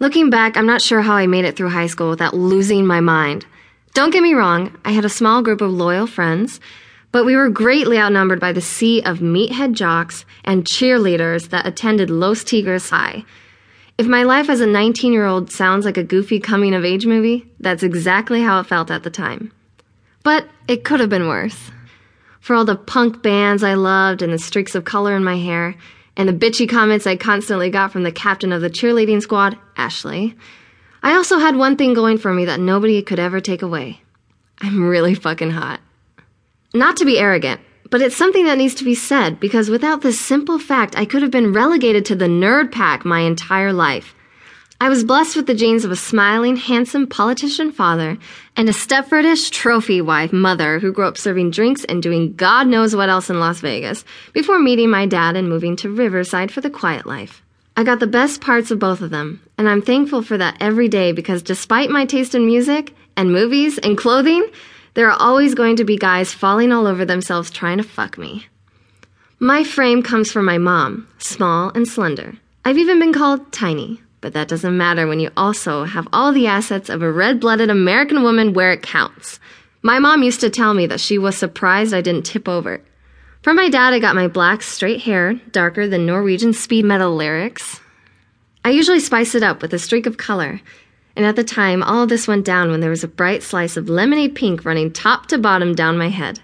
Looking back, I'm not sure how I made it through high school without losing my mind. Don't get me wrong, I had a small group of loyal friends, but we were greatly outnumbered by the sea of meathead jocks and cheerleaders that attended Los Tigres High. If my life as a 19 year old sounds like a goofy coming of age movie, that's exactly how it felt at the time. But it could have been worse. For all the punk bands I loved and the streaks of color in my hair, and the bitchy comments I constantly got from the captain of the cheerleading squad, Ashley, I also had one thing going for me that nobody could ever take away. I'm really fucking hot. Not to be arrogant, but it's something that needs to be said because without this simple fact, I could have been relegated to the nerd pack my entire life. I was blessed with the genes of a smiling, handsome politician father and a Stepfordish trophy wife mother who grew up serving drinks and doing God knows what else in Las Vegas before meeting my dad and moving to Riverside for the quiet life. I got the best parts of both of them, and I'm thankful for that every day because despite my taste in music and movies and clothing, there are always going to be guys falling all over themselves trying to fuck me. My frame comes from my mom, small and slender. I've even been called tiny. But that doesn't matter when you also have all the assets of a red blooded American woman where it counts. My mom used to tell me that she was surprised I didn't tip over. From my dad, I got my black, straight hair, darker than Norwegian speed metal lyrics. I usually spice it up with a streak of color, and at the time, all this went down when there was a bright slice of lemonade pink running top to bottom down my head.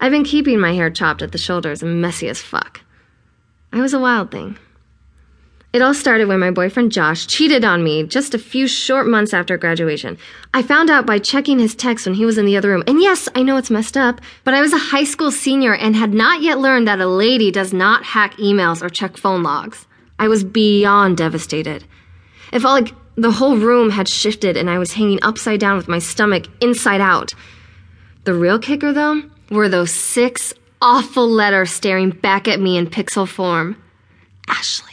I've been keeping my hair chopped at the shoulders and messy as fuck. I was a wild thing. It all started when my boyfriend Josh cheated on me just a few short months after graduation. I found out by checking his text when he was in the other room. And yes, I know it's messed up, but I was a high school senior and had not yet learned that a lady does not hack emails or check phone logs. I was beyond devastated. It felt like the whole room had shifted and I was hanging upside down with my stomach inside out. The real kicker, though, were those six awful letters staring back at me in pixel form. Ashley.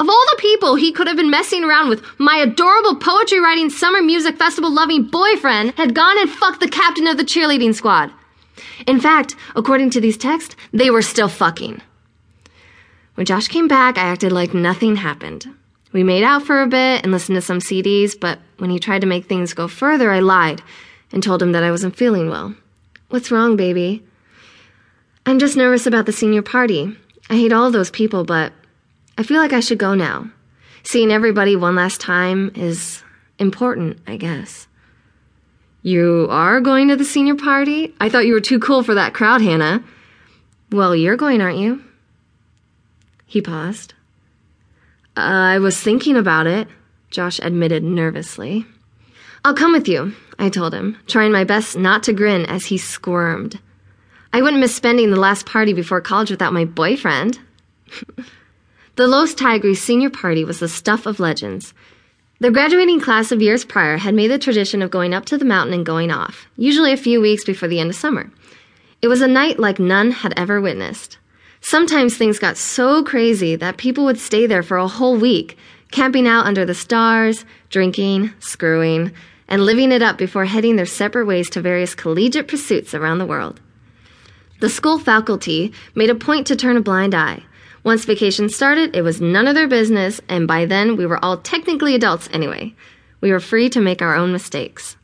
Of all the people he could have been messing around with, my adorable poetry writing summer music festival loving boyfriend had gone and fucked the captain of the cheerleading squad. In fact, according to these texts, they were still fucking. When Josh came back, I acted like nothing happened. We made out for a bit and listened to some CDs, but when he tried to make things go further, I lied and told him that I wasn't feeling well. What's wrong, baby? I'm just nervous about the senior party. I hate all those people, but I feel like I should go now. Seeing everybody one last time is important, I guess. You are going to the senior party? I thought you were too cool for that crowd, Hannah. Well, you're going, aren't you? He paused. Uh, I was thinking about it, Josh admitted nervously. I'll come with you, I told him, trying my best not to grin as he squirmed. I wouldn't miss spending the last party before college without my boyfriend. The Los Tigres senior party was the stuff of legends. The graduating class of years prior had made the tradition of going up to the mountain and going off, usually a few weeks before the end of summer. It was a night like none had ever witnessed. Sometimes things got so crazy that people would stay there for a whole week, camping out under the stars, drinking, screwing, and living it up before heading their separate ways to various collegiate pursuits around the world. The school faculty made a point to turn a blind eye, once vacation started, it was none of their business, and by then we were all technically adults anyway. We were free to make our own mistakes.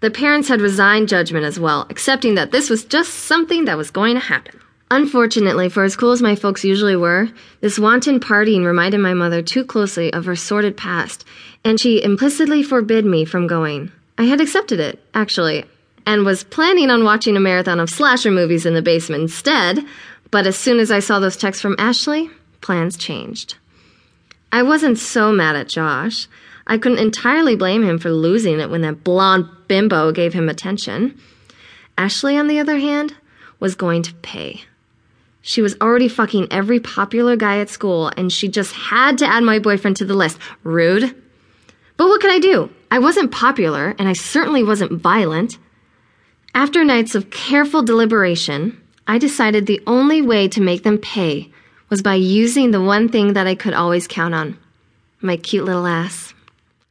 The parents had resigned judgment as well, accepting that this was just something that was going to happen. Unfortunately, for as cool as my folks usually were, this wanton partying reminded my mother too closely of her sordid past, and she implicitly forbid me from going. I had accepted it, actually, and was planning on watching a marathon of slasher movies in the basement instead, but as soon as I saw those texts from Ashley, plans changed. I wasn't so mad at Josh. I couldn't entirely blame him for losing it when that blonde bimbo gave him attention. Ashley, on the other hand, was going to pay. She was already fucking every popular guy at school, and she just had to add my boyfriend to the list. Rude. But what could I do? I wasn't popular, and I certainly wasn't violent. After nights of careful deliberation, I decided the only way to make them pay was by using the one thing that I could always count on my cute little ass.